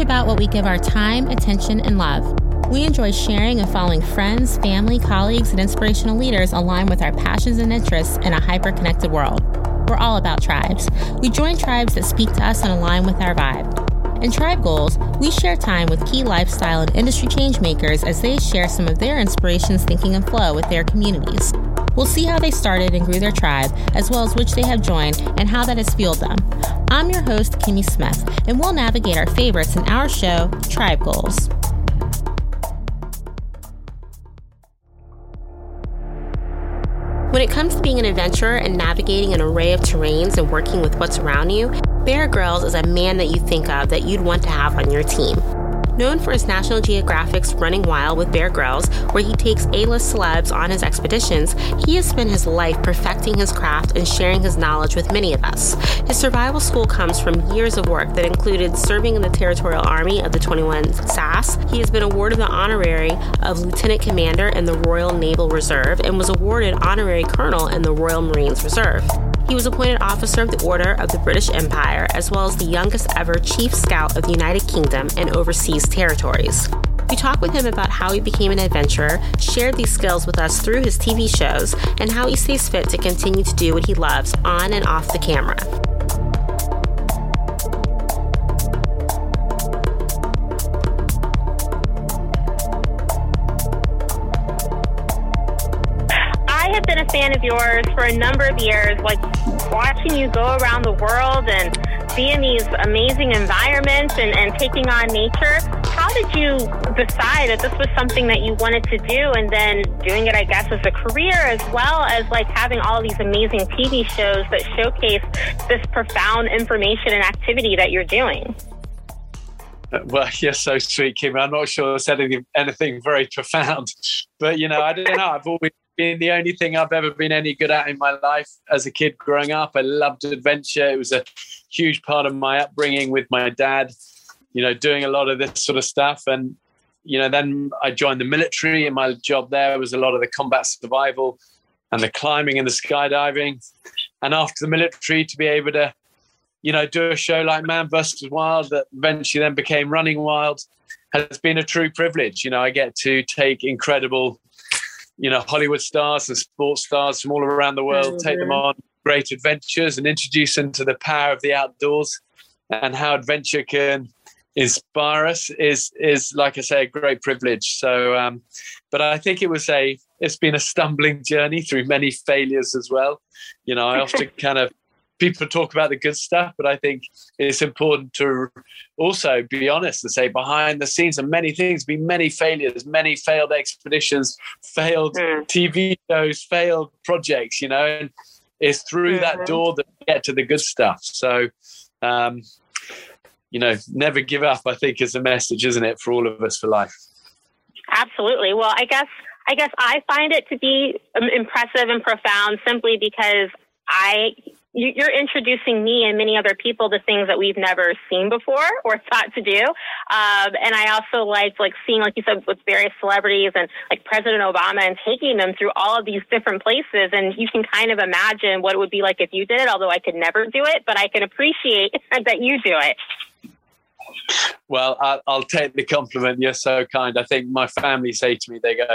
about what we give our time, attention, and love. We enjoy sharing and following friends, family, colleagues, and inspirational leaders aligned with our passions and interests in a hyper connected world. We're all about tribes. We join tribes that speak to us and align with our vibe. In Tribe Goals, we share time with key lifestyle and industry changemakers as they share some of their inspirations, thinking, and flow with their communities. We'll see how they started and grew their tribe, as well as which they have joined and how that has fueled them. I'm your host, Kimmy Smith, and we'll navigate our favorites in our show, Tribe Goals. When it comes to being an adventurer and navigating an array of terrains and working with what's around you, Bear Grylls is a man that you think of that you'd want to have on your team. Known for his National Geographic's Running Wild with Bear Grylls, where he takes A-list celebs on his expeditions, he has spent his life perfecting his craft and sharing his knowledge with many of us. His survival school comes from years of work that included serving in the Territorial Army of the 21 SAS. He has been awarded the honorary of Lieutenant Commander in the Royal Naval Reserve and was awarded honorary Colonel in the Royal Marines Reserve. He was appointed Officer of the Order of the British Empire, as well as the youngest ever Chief Scout of the United Kingdom and overseas territories. We talked with him about how he became an adventurer, shared these skills with us through his TV shows, and how he stays fit to continue to do what he loves on and off the camera. Yours for a number of years, like watching you go around the world and be in these amazing environments and, and taking on nature. How did you decide that this was something that you wanted to do and then doing it, I guess, as a career as well as like having all these amazing TV shows that showcase this profound information and activity that you're doing? Uh, well, you're so sweet, Kim. I'm not sure I said anything very profound, but you know, I don't know. I've always been the only thing I've ever been any good at in my life as a kid growing up. I loved adventure. It was a huge part of my upbringing with my dad, you know, doing a lot of this sort of stuff. And, you know, then I joined the military and my job there was a lot of the combat survival and the climbing and the skydiving. And after the military, to be able to, you know, do a show like Man vs. Wild that eventually then became Running Wild has been a true privilege. You know, I get to take incredible, you know, Hollywood stars and sports stars from all around the world, mm-hmm. take them on great adventures and introduce them to the power of the outdoors and how adventure can inspire us is is like I say a great privilege. So, um, but I think it was a it's been a stumbling journey through many failures as well. You know, I often kind of people talk about the good stuff, but I think it's important to also be honest and say behind the scenes are many things, be many failures, many failed expeditions, failed mm. TV shows, failed projects, you know, and it's through mm-hmm. that door that we get to the good stuff. So, um, you know, never give up, I think is a message, isn't it, for all of us for life? Absolutely. Well, I guess I guess I find it to be um, impressive and profound simply because I you're introducing me and many other people to things that we've never seen before or thought to do. Um, and I also liked like seeing, like you said, with various celebrities and like President Obama and taking them through all of these different places. And you can kind of imagine what it would be like if you did it, although I could never do it, but I can appreciate that you do it. Well, I'll, I'll take the compliment. You're so kind. I think my family say to me, they go,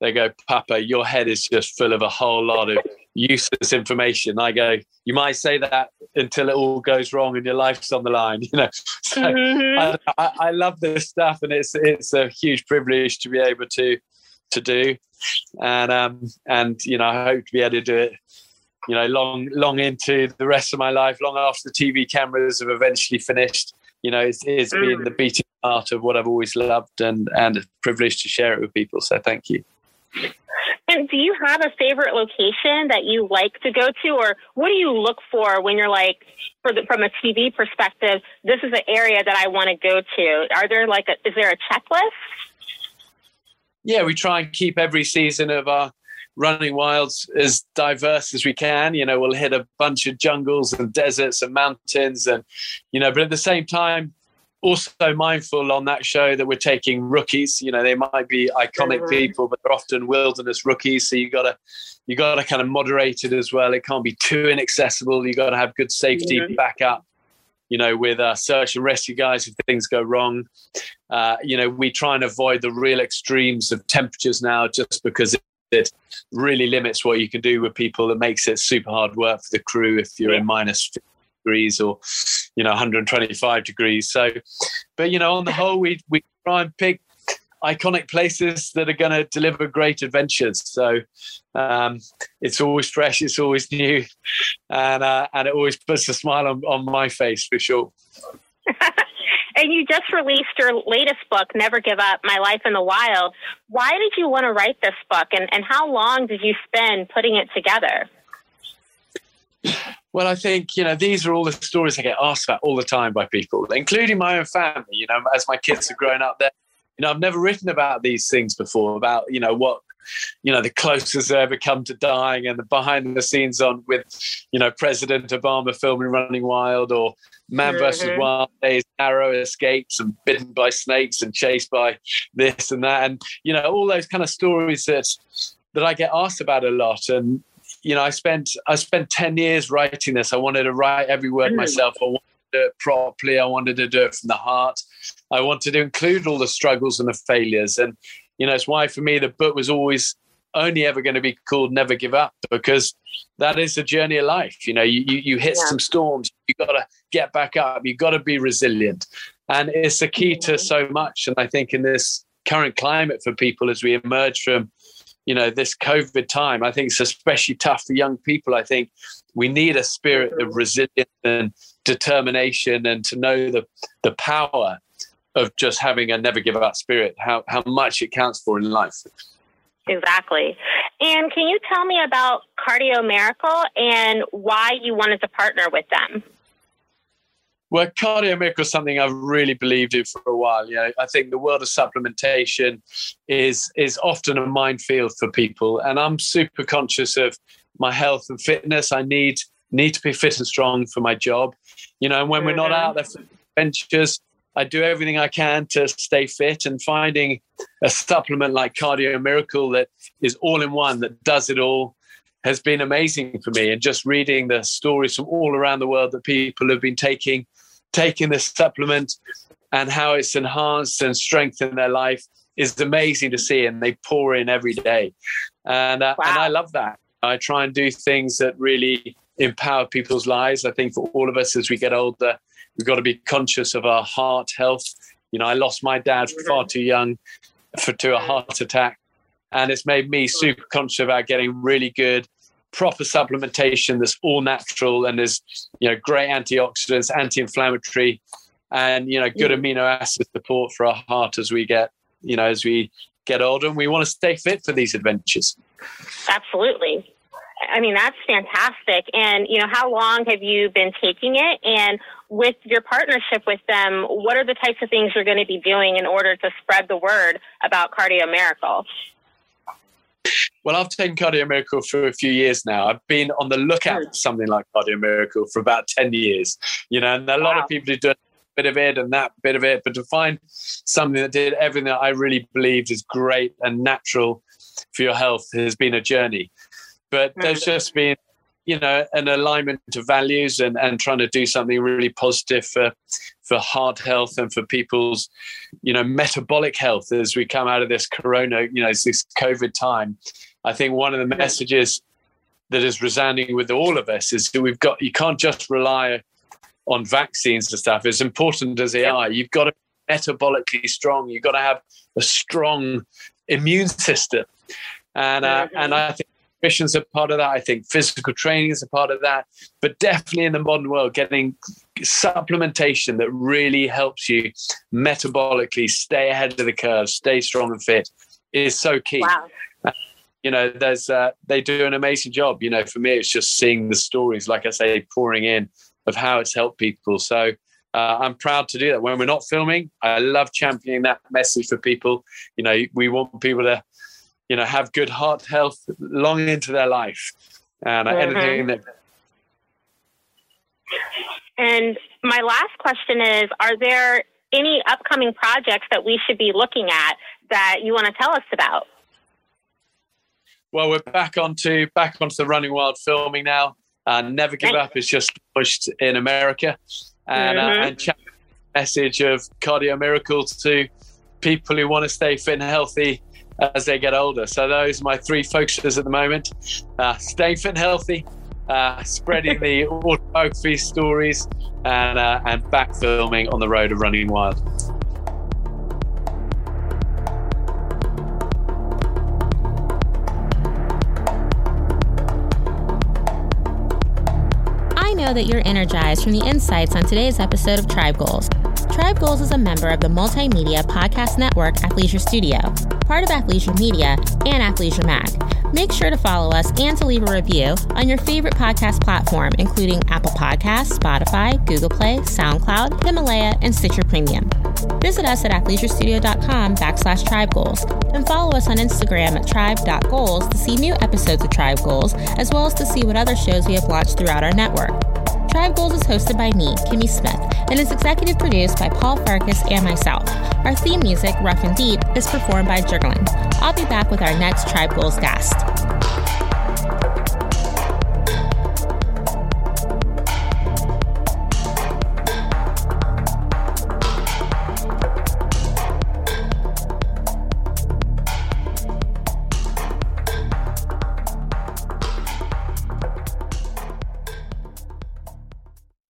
they go, Papa, your head is just full of a whole lot of useless information. I go, you might say that until it all goes wrong and your life's on the line, you know. So mm-hmm. I, I, love this stuff, and it's it's a huge privilege to be able to to do, and um and you know I hope to be able to do it, you know, long long into the rest of my life, long after the TV cameras have eventually finished. You know, it's, it's mm. been the beating heart of what I've always loved, and and a privilege to share it with people. So thank you. And do you have a favorite location that you like to go to, or what do you look for when you're like, the, from a TV perspective, this is an area that I want to go to? Are there like, a, is there a checklist? Yeah, we try and keep every season of our running wilds as diverse as we can. You know, we'll hit a bunch of jungles and deserts and mountains, and you know, but at the same time, also mindful on that show that we're taking rookies. You know, they might be iconic mm-hmm. people, but they're often wilderness rookies. So you gotta you gotta kind of moderate it as well. It can't be too inaccessible. You gotta have good safety mm-hmm. backup. you know, with uh, search and rescue guys if things go wrong. Uh, you know, we try and avoid the real extremes of temperatures now just because it really limits what you can do with people. It makes it super hard work for the crew if you're in minus degrees or, you know, 125 degrees. So, but, you know, on the whole, we, we try and pick iconic places that are going to deliver great adventures. So um, it's always fresh, it's always new, and uh, and it always puts a smile on, on my face for sure. and you just released your latest book, Never Give Up My Life in the Wild. Why did you want to write this book, and, and how long did you spend putting it together? Well, I think, you know, these are all the stories I get asked about all the time by people, including my own family. You know, as my kids have grown up, they're you know, I've never written about these things before, about, you know, what, you know, the closest they ever come to dying and the behind the scenes on with, you know, President Obama filming Running Wild or Man mm-hmm. versus Wild Days, Arrow escapes and bitten by snakes and chased by this and that. And, you know, all those kind of stories that, that I get asked about a lot. And, you know, I spent, I spent 10 years writing this. I wanted to write every word myself. I wanted to do it properly. I wanted to do it from the heart. I wanted to include all the struggles and the failures. And, you know, it's why for me the book was always only ever going to be called Never Give Up because that is the journey of life. You know, you, you, you hit yeah. some storms, you got to get back up, you got to be resilient. And it's the key to so much. And I think in this current climate for people as we emerge from, you know, this COVID time, I think it's especially tough for young people. I think we need a spirit of resilience and determination and to know the, the power of just having a never give up spirit, how, how much it counts for in life. Exactly. And can you tell me about Cardio Miracle and why you wanted to partner with them? Well, Cardio Miracle is something I've really believed in for a while. You know, I think the world of supplementation is is often a minefield for people, and I'm super conscious of my health and fitness. I need need to be fit and strong for my job. You know, and when we're not mm-hmm. out there for adventures, I do everything I can to stay fit and finding a supplement like Cardio Miracle that is all in one, that does it all, has been amazing for me. And just reading the stories from all around the world that people have been taking, taking this supplement and how it's enhanced and strengthened their life is amazing to see. And they pour in every day. And, uh, wow. and I love that. I try and do things that really empower people's lives. I think for all of us as we get older, We've got to be conscious of our heart health. You know, I lost my dad mm-hmm. far too young for to a mm-hmm. heart attack, and it's made me mm-hmm. super conscious about getting really good, proper supplementation that's all natural and there's you know great antioxidants, anti-inflammatory, and you know good amino acid support for our heart as we get you know as we get older and we want to stay fit for these adventures. Absolutely. I mean, that's fantastic. And, you know, how long have you been taking it? And with your partnership with them, what are the types of things you're going to be doing in order to spread the word about Cardio Miracle? Well, I've taken Cardio Miracle for a few years now. I've been on the lookout for something like Cardio Miracle for about 10 years, you know, and a lot wow. of people who do a bit of it and that bit of it, but to find something that did everything that I really believed is great and natural for your health has been a journey. But there's just been, you know, an alignment to values and, and trying to do something really positive for for heart health and for people's, you know, metabolic health as we come out of this corona, you know, this COVID time. I think one of the messages that is resounding with all of us is that we've got you can't just rely on vaccines and stuff. As important as they are, you've got to be metabolically strong. You've got to have a strong immune system. And uh, and I think nutrition's a part of that. I think physical training is a part of that. But definitely in the modern world, getting supplementation that really helps you metabolically stay ahead of the curve, stay strong and fit is so key. Wow. You know, there's uh, they do an amazing job. You know, for me, it's just seeing the stories, like I say, pouring in of how it's helped people. So uh, I'm proud to do that. When we're not filming, I love championing that message for people. You know, we want people to you know, have good heart health long into their life. And mm-hmm. anything that. And my last question is Are there any upcoming projects that we should be looking at that you want to tell us about? Well, we're back onto back onto the Running Wild filming now. Uh, Never Give Up is just pushed in America. and, uh, Mhm. and chat message of cardio miracle to people who want to stay fit and healthy as they get older. So those are my three focuses at the moment: uh, staying fit and healthy, uh, spreading the autobiography stories, and uh, and back filming on the road of running wild. I know that you're energized from the insights on today's episode of Tribe Goals. Tribe Goals is a member of the multimedia podcast network Athleisure Studio, part of Athleisure Media and Athleisure Mag. Make sure to follow us and to leave a review on your favorite podcast platform, including Apple Podcasts, Spotify, Google Play, SoundCloud, Himalaya, and Stitcher Premium. Visit us at athleisurestudio.com backslash tribe goals and follow us on Instagram at tribe.goals to see new episodes of Tribe Goals, as well as to see what other shows we have launched throughout our network. Tribe Goals is hosted by me, Kimmy Smith, and is executive produced by Paul Farkas and myself. Our theme music, Rough and Deep, is performed by Jurglin. I'll be back with our next Tribe Goals guest.